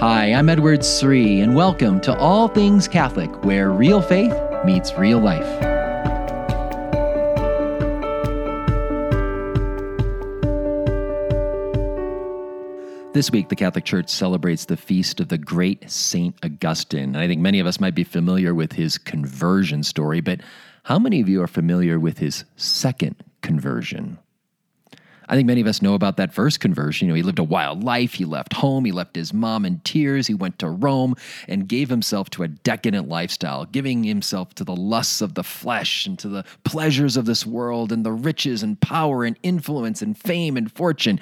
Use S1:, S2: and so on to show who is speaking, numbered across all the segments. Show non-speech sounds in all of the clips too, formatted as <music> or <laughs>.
S1: Hi, I'm Edward Sri, and welcome to All Things Catholic, where real faith meets real life. This week, the Catholic Church celebrates the feast of the great Saint Augustine. And I think many of us might be familiar with his conversion story, but how many of you are familiar with his second conversion? I think many of us know about that first conversion. You know, he lived a wild life. He left home. He left his mom in tears. He went to Rome and gave himself to a decadent lifestyle, giving himself to the lusts of the flesh and to the pleasures of this world and the riches and power and influence and fame and fortune.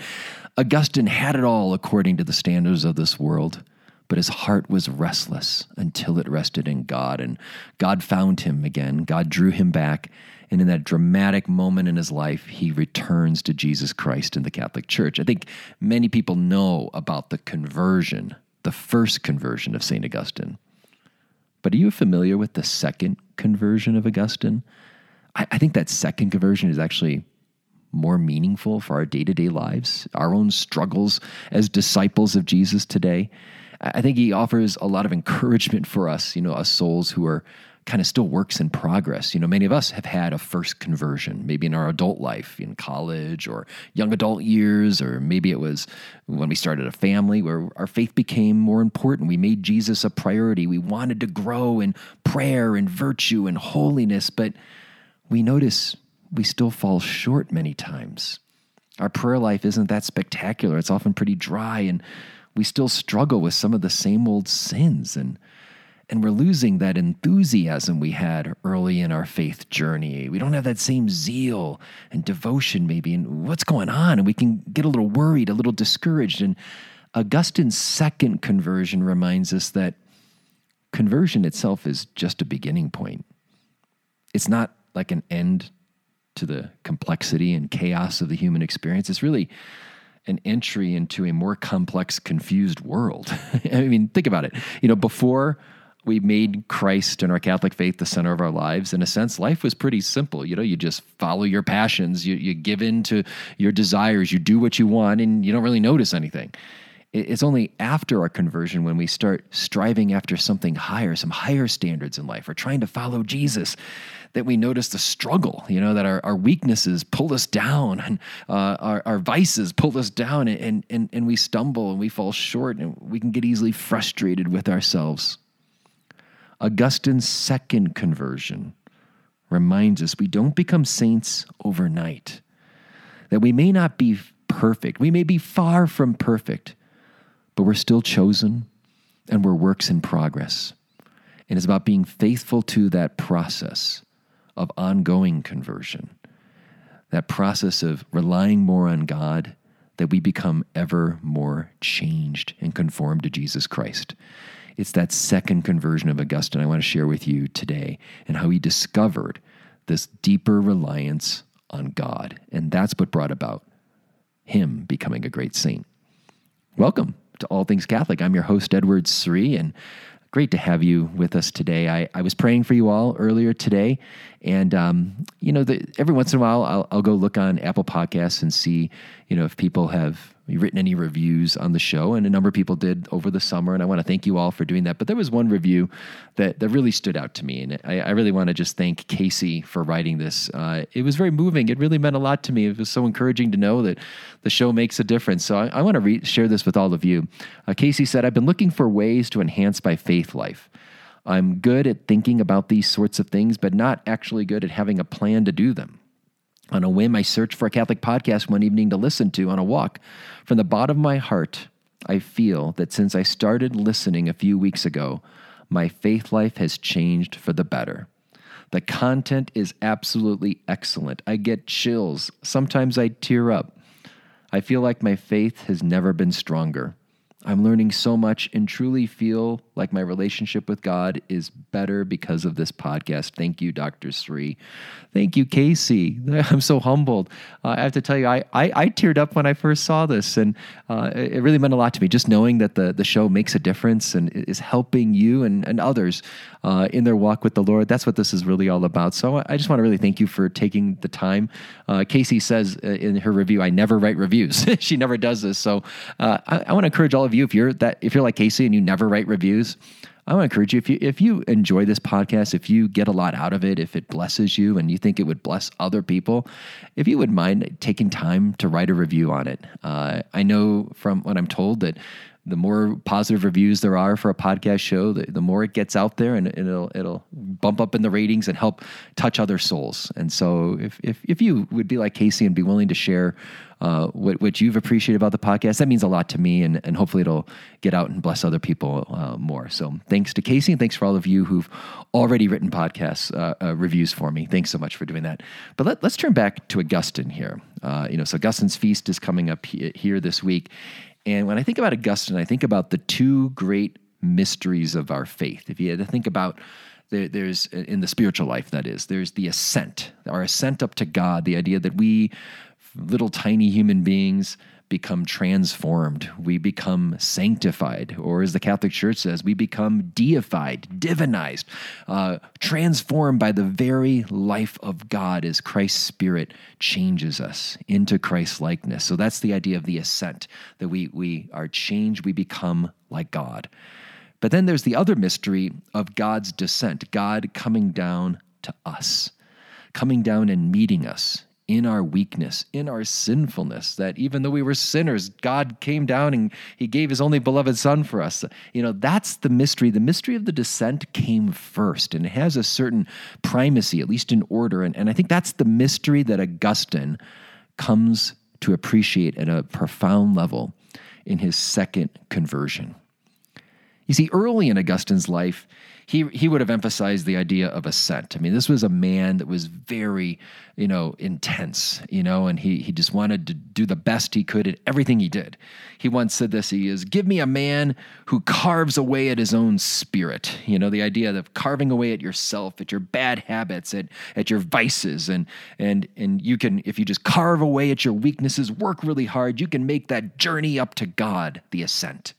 S1: Augustine had it all according to the standards of this world. But his heart was restless until it rested in God. And God found him again. God drew him back and in that dramatic moment in his life, he returns to Jesus Christ in the Catholic Church. I think many people know about the conversion, the first conversion of St. Augustine. But are you familiar with the second conversion of Augustine? I, I think that second conversion is actually more meaningful for our day to day lives, our own struggles as disciples of Jesus today. I think he offers a lot of encouragement for us, you know, us souls who are kind of still works in progress. You know, many of us have had a first conversion, maybe in our adult life, in college or young adult years, or maybe it was when we started a family where our faith became more important. We made Jesus a priority. We wanted to grow in prayer and virtue and holiness, but we notice we still fall short many times. Our prayer life isn't that spectacular. It's often pretty dry, and we still struggle with some of the same old sins. And and we're losing that enthusiasm we had early in our faith journey. We don't have that same zeal and devotion, maybe, and what's going on? And we can get a little worried, a little discouraged. And Augustine's second conversion reminds us that conversion itself is just a beginning point. It's not like an end to the complexity and chaos of the human experience. It's really an entry into a more complex, confused world. <laughs> I mean, think about it. You know, before we made Christ and our Catholic faith the center of our lives. In a sense, life was pretty simple. You know, you just follow your passions, you, you give in to your desires, you do what you want, and you don't really notice anything. It's only after our conversion when we start striving after something higher, some higher standards in life, or trying to follow Jesus, that we notice the struggle, you know, that our, our weaknesses pull us down and uh, our, our vices pull us down, and, and, and we stumble and we fall short, and we can get easily frustrated with ourselves. Augustine's second conversion reminds us we don't become saints overnight, that we may not be perfect, we may be far from perfect, but we're still chosen and we're works in progress. And it's about being faithful to that process of ongoing conversion, that process of relying more on God, that we become ever more changed and conformed to Jesus Christ. It's that second conversion of Augustine I want to share with you today and how he discovered this deeper reliance on God. And that's what brought about him becoming a great saint. Welcome to All Things Catholic. I'm your host, Edward Sri, and great to have you with us today. I, I was praying for you all earlier today, and um, you know, the, every once in a while, I'll, I'll go look on Apple Podcasts and see, you know, if people have written any reviews on the show, and a number of people did over the summer, and I want to thank you all for doing that. But there was one review that, that really stood out to me, and I, I really want to just thank Casey for writing this. Uh, it was very moving. It really meant a lot to me. It was so encouraging to know that the show makes a difference. So I, I want to re- share this with all of you. Uh, Casey said, I've been looking for ways to enhance my faith life. I'm good at thinking about these sorts of things, but not actually good at having a plan to do them. On a whim, I searched for a Catholic podcast one evening to listen to on a walk. From the bottom of my heart, I feel that since I started listening a few weeks ago, my faith life has changed for the better. The content is absolutely excellent. I get chills. Sometimes I tear up. I feel like my faith has never been stronger. I'm learning so much and truly feel like my relationship with God is better because of this podcast. Thank you, Dr. Sri. Thank you, Casey. <laughs> I'm so humbled. Uh, I have to tell you, I, I, I, teared up when I first saw this, and uh, it really meant a lot to me just knowing that the, the show makes a difference and is helping you and, and others uh, in their walk with the Lord. That's what this is really all about. So I just want to really thank you for taking the time. Uh, Casey says uh, in her review, I never write reviews. <laughs> she never does this. So uh, I, I want to encourage all of if you're that, if you're like Casey and you never write reviews, I want to encourage you if you if you enjoy this podcast, if you get a lot out of it, if it blesses you and you think it would bless other people, if you would mind taking time to write a review on it. Uh, I know from what I'm told that the more positive reviews there are for a podcast show, the, the more it gets out there and, it'll it'll bump up in the ratings and help touch other souls. And so if if, if you would be like Casey and be willing to share uh, what, what you've appreciated about the podcast, that means a lot to me and, and hopefully it'll get out and bless other people uh, more. So thanks to Casey and thanks for all of you who've already written podcast uh, uh reviews for me. Thanks so much for doing that. But let, us turn back to Augustine here. Uh, you know, so Augustine's feast is coming up here this week. And when I think about Augustine, I think about the two great mysteries of our faith. If you had to think about there, there's uh, in the spiritual life, that is, there's the ascent, our ascent up to God, the idea that we, little tiny human beings, become transformed, we become sanctified, or as the Catholic Church says, we become deified, divinized, uh, transformed by the very life of God as Christ's Spirit changes us into Christ's likeness. So that's the idea of the ascent, that we, we are changed, we become like God. But then there's the other mystery of God's descent, God coming down to us, coming down and meeting us in our weakness, in our sinfulness, that even though we were sinners, God came down and He gave His only beloved Son for us. You know, that's the mystery. The mystery of the descent came first, and it has a certain primacy, at least in order. And, and I think that's the mystery that Augustine comes to appreciate at a profound level in his second conversion. You see, early in Augustine's life, he he would have emphasized the idea of ascent. I mean, this was a man that was very, you know, intense, you know, and he he just wanted to do the best he could at everything he did. He once said this, he is, give me a man who carves away at his own spirit. You know, the idea of carving away at yourself, at your bad habits, at at your vices, and and and you can, if you just carve away at your weaknesses, work really hard, you can make that journey up to God, the ascent.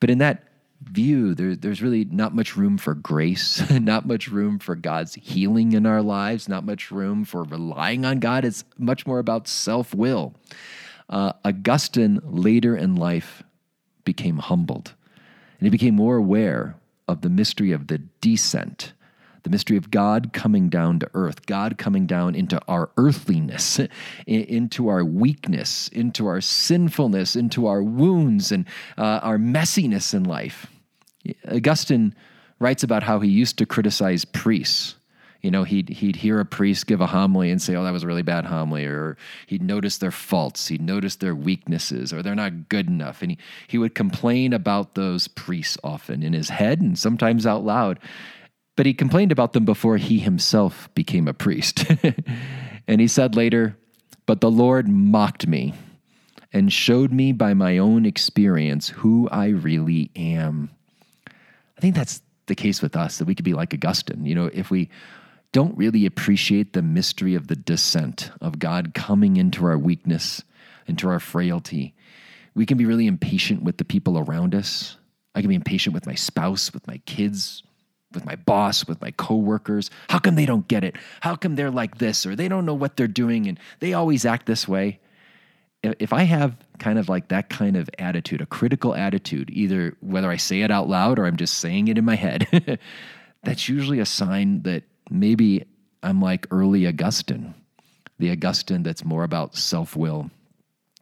S1: But in that view, there, there's really not much room for grace, <laughs> not much room for God's healing in our lives, not much room for relying on God. It's much more about self will. Uh, Augustine later in life became humbled and he became more aware of the mystery of the descent the mystery of God coming down to earth, God coming down into our earthliness, <laughs> into our weakness, into our sinfulness, into our wounds and uh, our messiness in life. Augustine writes about how he used to criticize priests. You know, he'd, he'd hear a priest give a homily and say, oh, that was a really bad homily, or he'd notice their faults, he'd notice their weaknesses, or they're not good enough. And he, he would complain about those priests often in his head and sometimes out loud. But he complained about them before he himself became a priest. <laughs> and he said later, But the Lord mocked me and showed me by my own experience who I really am. I think that's the case with us, that we could be like Augustine. You know, if we don't really appreciate the mystery of the descent of God coming into our weakness, into our frailty, we can be really impatient with the people around us. I can be impatient with my spouse, with my kids, with my boss, with my coworkers. How come they don't get it? How come they're like this or they don't know what they're doing and they always act this way? If I have kind of like that kind of attitude, a critical attitude, either whether I say it out loud or I'm just saying it in my head, <laughs> that's usually a sign that maybe I'm like early Augustine, the Augustine that's more about self will,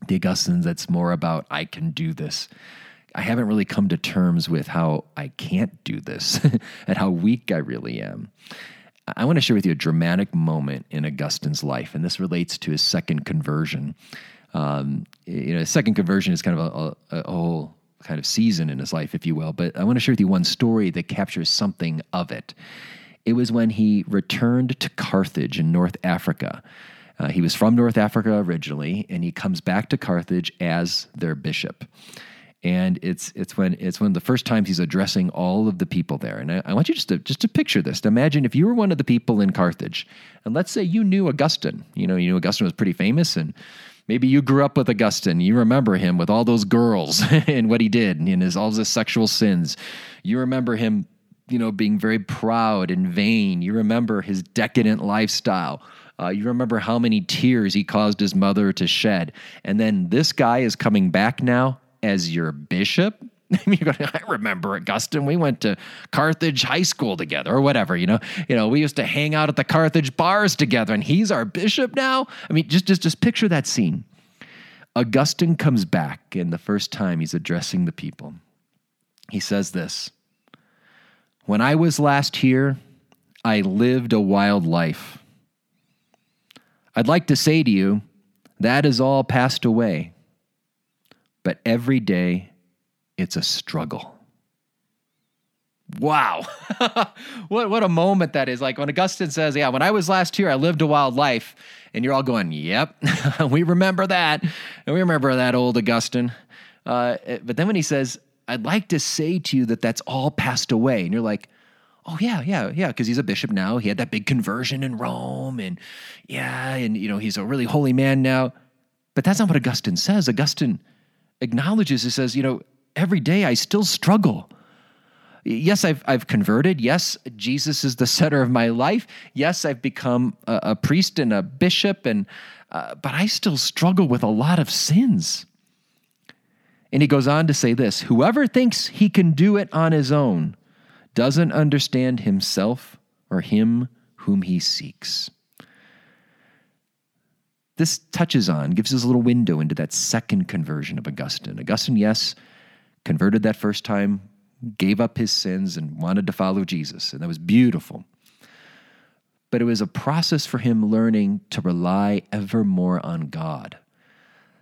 S1: the Augustine that's more about I can do this I haven't really come to terms with how I can't do this <laughs> and how weak I really am. I want to share with you a dramatic moment in Augustine's life, and this relates to his second conversion. Um, you know, his second conversion is kind of a, a, a whole kind of season in his life, if you will. But I want to share with you one story that captures something of it. It was when he returned to Carthage in North Africa. Uh, he was from North Africa originally, and he comes back to Carthage as their bishop and it's it's when it's one of the first times he's addressing all of the people there. And I, I, want you just to just to picture this. To imagine if you were one of the people in Carthage, and let's say you knew Augustine. You know, you knew Augustine was pretty famous, and maybe you grew up with Augustine. You remember him with all those girls <laughs> and what he did, and his all his sexual sins. You remember him, you know, being very proud and vain. You remember his decadent lifestyle. Uh, you remember how many tears he caused his mother to shed. And then this guy is coming back now as your bishop? <laughs> I remember Augustine. We went to Carthage High School together, or whatever. You know, you know, we used to hang out at the Carthage bars together, and he's our bishop now. I mean, just just just picture that scene. Augustine comes back, and the first time he's addressing the people, he says this: "When I was last here, I lived a wild life. I'd like to say to you, that is all passed away, but every day." it's a struggle. Wow. <laughs> what, what a moment that is. Like when Augustine says, Yeah, when I was last here, I lived a wild life. And you're all going, Yep, <laughs> we remember that. And we remember that old Augustine. Uh, but then when he says, I'd like to say to you that that's all passed away. And you're like, Oh yeah, yeah, yeah, because he's a bishop now. He had that big conversion in Rome, and yeah, and you know he's a really holy man now. But that's not what Augustine says. Augustine acknowledges. He says, you know, every day I still struggle. Yes, I've, I've converted. Yes, Jesus is the <laughs> center of my life. Yes, I've become a, a priest and a bishop, and uh, but I still struggle with a lot of sins. And he goes on to say this Whoever thinks he can do it on his own doesn't understand himself or him whom he seeks. This touches on, gives us a little window into that second conversion of Augustine. Augustine, yes, converted that first time, gave up his sins, and wanted to follow Jesus. And that was beautiful. But it was a process for him learning to rely ever more on God.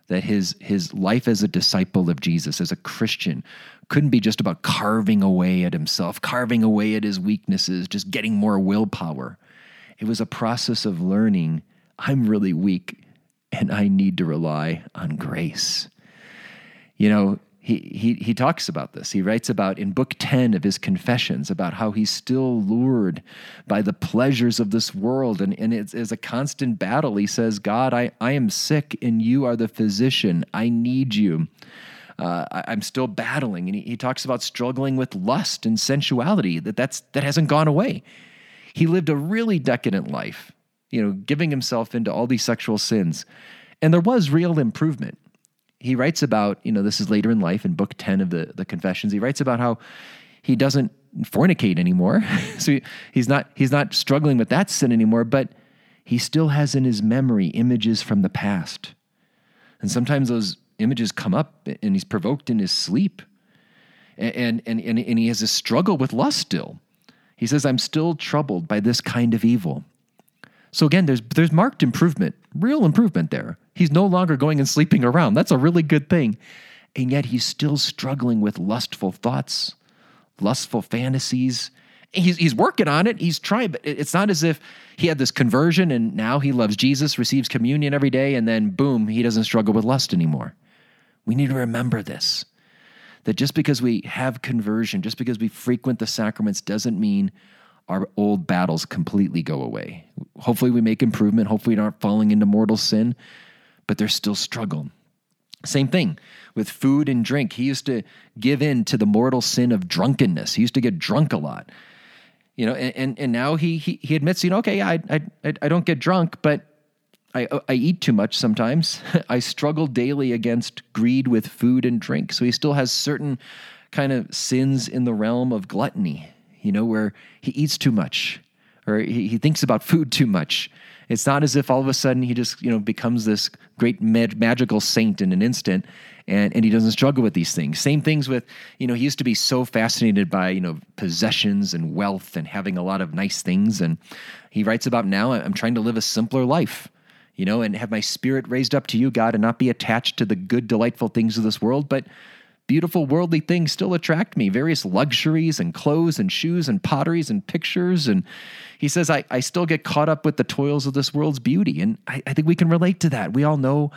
S1: That his, his life as a disciple of Jesus, as a Christian, couldn't be just about carving away at himself, carving away at his weaknesses, just getting more willpower. It was a process of learning I'm really weak and I need to rely on grace. You know, he, he, he talks about this. He writes about in book 10 of his Confessions about how he's still lured by the pleasures of this world. And, and it's, it's a constant battle. He says, God, I, I am sick and you are the physician. I need you. Uh, I, am still battling. And he, he talks about struggling with lust and sensuality, that, that's, that hasn't gone away. He lived a really decadent life, you know, giving himself into all these sexual sins. And there was real improvement he writes about, you know, this is later in life in book 10 of the, the Confessions. He writes about how he doesn't fornicate anymore. <laughs> so he, he's not he's not struggling with that sin anymore, but he still has in his memory images from the past. And sometimes those images come up and he's provoked in his sleep. And, and, and, and he has a struggle with lust still. He says, I'm still troubled by this kind of evil. So again, there's, there's marked improvement, real improvement there. He's no longer going and sleeping around. That's a really good thing. And yet he's still struggling with lustful thoughts, lustful fantasies. He's, he's working on it. He's trying, but it's not as if he had this conversion and now he loves Jesus, receives communion every day, and then boom, he doesn't struggle with lust anymore. We need to remember this that just because we have conversion, just because we frequent the sacraments, doesn't mean our old battles completely go away. Hopefully, we make improvement. Hopefully, we aren't falling into mortal sin but there's still struggle. Same thing with food and drink. He used to give in to the mortal sin of drunkenness. He used to get drunk a lot. You know, and, and, and now he, he, he admits, you know, okay, I, I, I don't get drunk, but I, I eat too much sometimes. <laughs> I struggle daily against greed with food and drink. So he still has certain kind of sins in the realm of gluttony, you know, where he eats too much or he, he thinks about food too much. It's not as if all of a sudden he just you know becomes this great mag- magical saint in an instant, and and he doesn't struggle with these things. Same things with you know he used to be so fascinated by you know possessions and wealth and having a lot of nice things, and he writes about now I'm trying to live a simpler life. You know, and have my spirit raised up to you, God, and not be attached to the good, delightful things of this world, but beautiful worldly things still attract me. Various luxuries and clothes and shoes and potteries and pictures. And he says i, I still get caught up with the toils of this world's beauty. And I, I think we can relate to that. We all know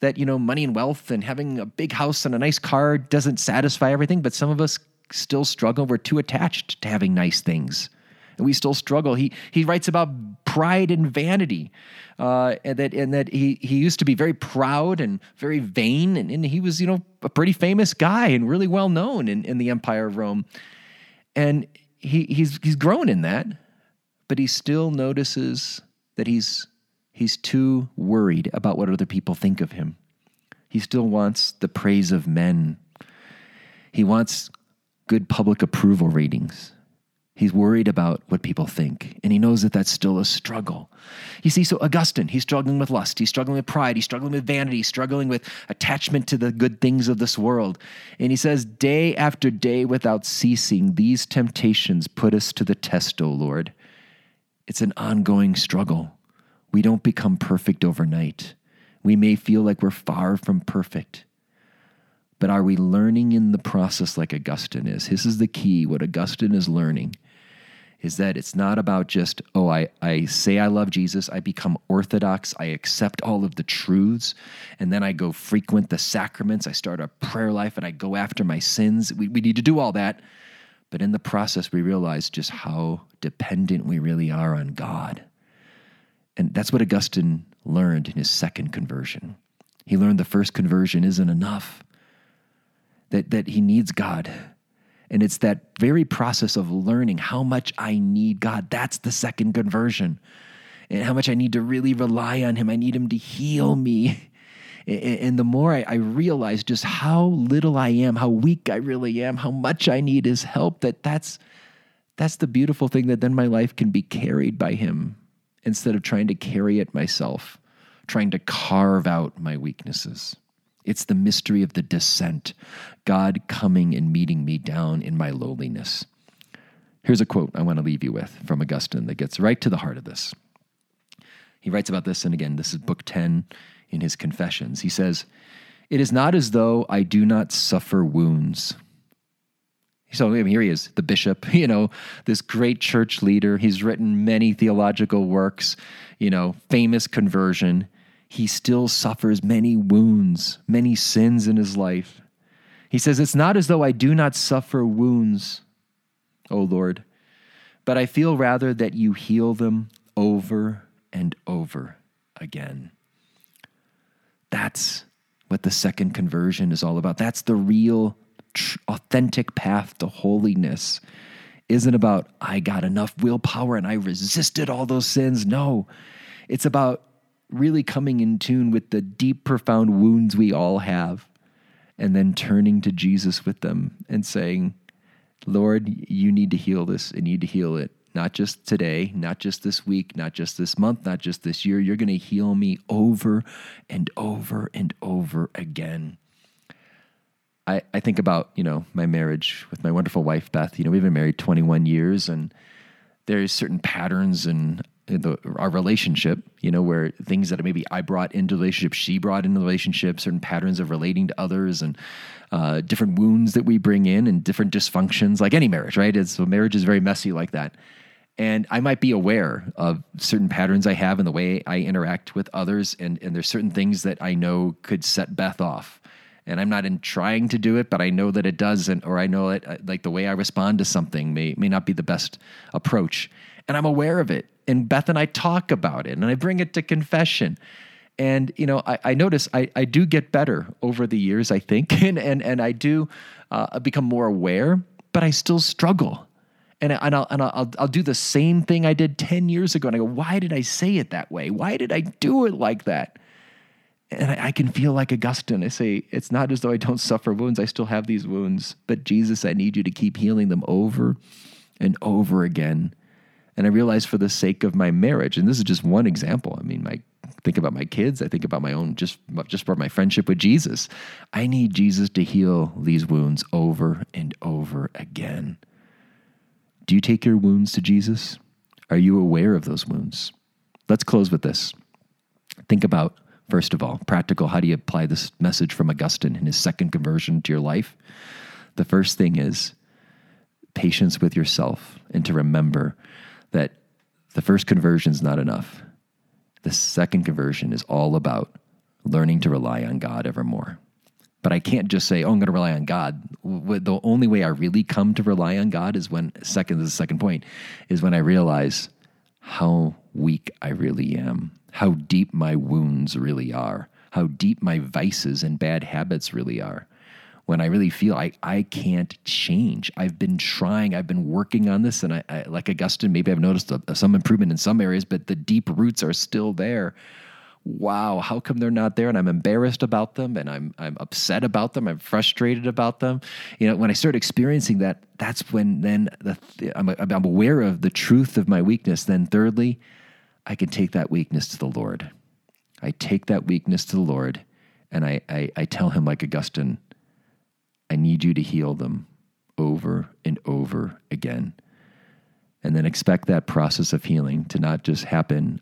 S1: that you know money and wealth and having a big house and a nice car doesn't satisfy everything but some of us still struggle. We're too attached to having nice things and we still struggle. He he writes about pride and vanity, uh, and that and that he he used to be very proud and very vain, and, and he was you know a pretty famous guy and really well known in, in the Empire of Rome, and he he's he's grown in that, but he still notices that he's he's too worried about what other people think of him. He still wants the praise of men. He wants good public approval ratings. He's worried about what people think, and he knows that that's still a struggle. You see, so Augustine, he's struggling with lust, he's struggling with pride, he's struggling with vanity, he's struggling with attachment to the good things of this world. And he says, Day after day without ceasing, these temptations put us to the test, O Lord. It's an ongoing struggle. We don't become perfect overnight. We may feel like we're far from perfect. But are we learning in the process like Augustine is? This is the key. What Augustine is learning is that it's not about just, oh, I, I say I love Jesus, I become orthodox, I accept all of the truths, and then I go frequent the sacraments, I start a prayer life, and I go after my sins. We, we need to do all that. But in the process, we realize just how dependent we really are on God. And that's what Augustine learned in his second conversion. He learned the first conversion isn't enough, that, that he needs God. And it's that very process of learning how much I need God. That's the second conversion. And how much I need to really rely on Him. I need Him to heal me. And the more I, realize just how little I am, how weak I really am, how much I need His help, that that's, that's the beautiful thing that then my life can be carried by Him instead of trying to carry it myself, trying to carve out my weaknesses. It's the mystery of the descent, God coming and meeting me down in my lowliness. Here's a quote I want to leave you with from Augustine that gets right to the heart of this. He writes about this, and again, this is book 10 in his Confessions. He says, It is not as though I do not suffer wounds. So I mean, here he is, the bishop, <laughs> you know, this great church leader. He's written many theological works, you know, famous conversion he still suffers many wounds, many sins in his life. He says, It's not as though I do not suffer wounds, O Lord, but I feel rather that you heal them over and over again. That's what the second conversion is all about. That's the real, authentic path to holiness. Isn't about, I got enough willpower and I resisted all those sins. No, it's about really coming in tune with the deep, profound wounds we all have, and then turning to Jesus with them and saying, Lord, you need to heal this and need to heal it. Not just today, not just this week, not just this month, not just this year. You're going to heal me over and over and over again. I, I think about, you know, my marriage with my wonderful wife, Beth. You know, we've been married 21 years and there's certain patterns and the, our relationship, you know, where things that maybe I brought into the relationship, she brought into the relationship, certain patterns of relating to others and uh, different wounds that we bring in and different dysfunctions, like any marriage, right? It's, so marriage is very messy like that. And I might be aware of certain patterns I have in the way I interact with others. And, and there's certain things that I know could set Beth off. And I'm not in trying to do it, but I know that it doesn't, or I know it, uh, like the way I respond to something may, may not be the best approach. And I'm aware of it and Beth and I talk about it and I bring it to confession. And, you know, I, I notice I, I do get better over the years, I think, <laughs> and, and, and I do uh, become more aware, but I still struggle. And, and, I'll, and I'll, I'll do the same thing I did 10 years ago. And I go, why did I say it that way? Why did I do it like that? And I, I can feel like Augustine. I say, it's not as though I don't suffer wounds. I still have these wounds. But Jesus, I need you to keep healing them over and over again and I realized for the sake of my marriage, and this is just one example. I mean, my think about my kids. I think about my own just just for my friendship with Jesus. I need Jesus to heal these wounds over and over again. Do you take your wounds to Jesus? Are you aware of those wounds? Let's close with this. Think about first of all, practical. How do you apply this message from Augustine in his second conversion to your life? The first thing is patience with yourself and to remember that the first conversion is not enough. The second conversion is all about learning to rely on God evermore. But I can't just say, oh, I'm going to rely on God. The only way I really come to rely on God is when, second, is the second point, is when I realize how weak I really am, how deep my wounds really are, how deep my vices and bad habits really are when I really feel I, I can't change. I've been trying, I've been working on this, and I, I like Augustine, maybe I've noticed a, some improvement in some areas, but the deep roots are still there. wow, how come they're not there? And I'm embarrassed about them and I'm, I'm upset about them. I'm frustrated about them. You know, when I start experiencing that, that's when then the, I'm, I'm aware of the truth of my weakness. Then, thirdly, I can take that weakness to the Lord. I take that weakness to the Lord and I, I, I tell him, like Augustine, I need you to heal them over and over again. And then expect that process of healing to not just happen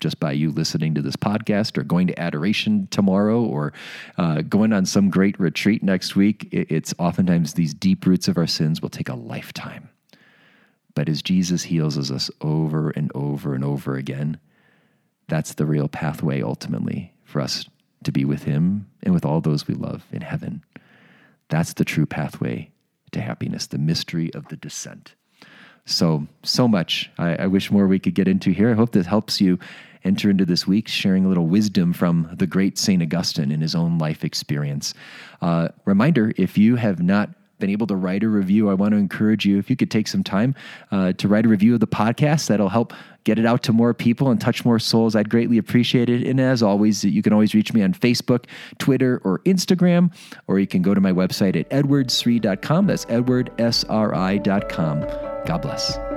S1: just by you listening to this podcast or going to adoration tomorrow or uh, going on some great retreat next week. It's oftentimes these deep roots of our sins will take a lifetime. But as Jesus heals us over and over and over again, that's the real pathway ultimately for us to be with Him and with all those we love in heaven. That's the true pathway to happiness, the mystery of the descent. So, so much. I, I, wish more we could get into here. I hope this helps you enter into this week sharing a little wisdom from the great St. Augustine in his own life experience. Uh, reminder if you have not been able to write a review, I want to encourage you if you could take some time uh, to write a review of the podcast. That'll help get it out to more people and touch more souls. I'd greatly appreciate it. And as always, you can always reach me on Facebook, Twitter, or Instagram, or you can go to my website at edwardsri.com. That's edwardsri.com. God bless.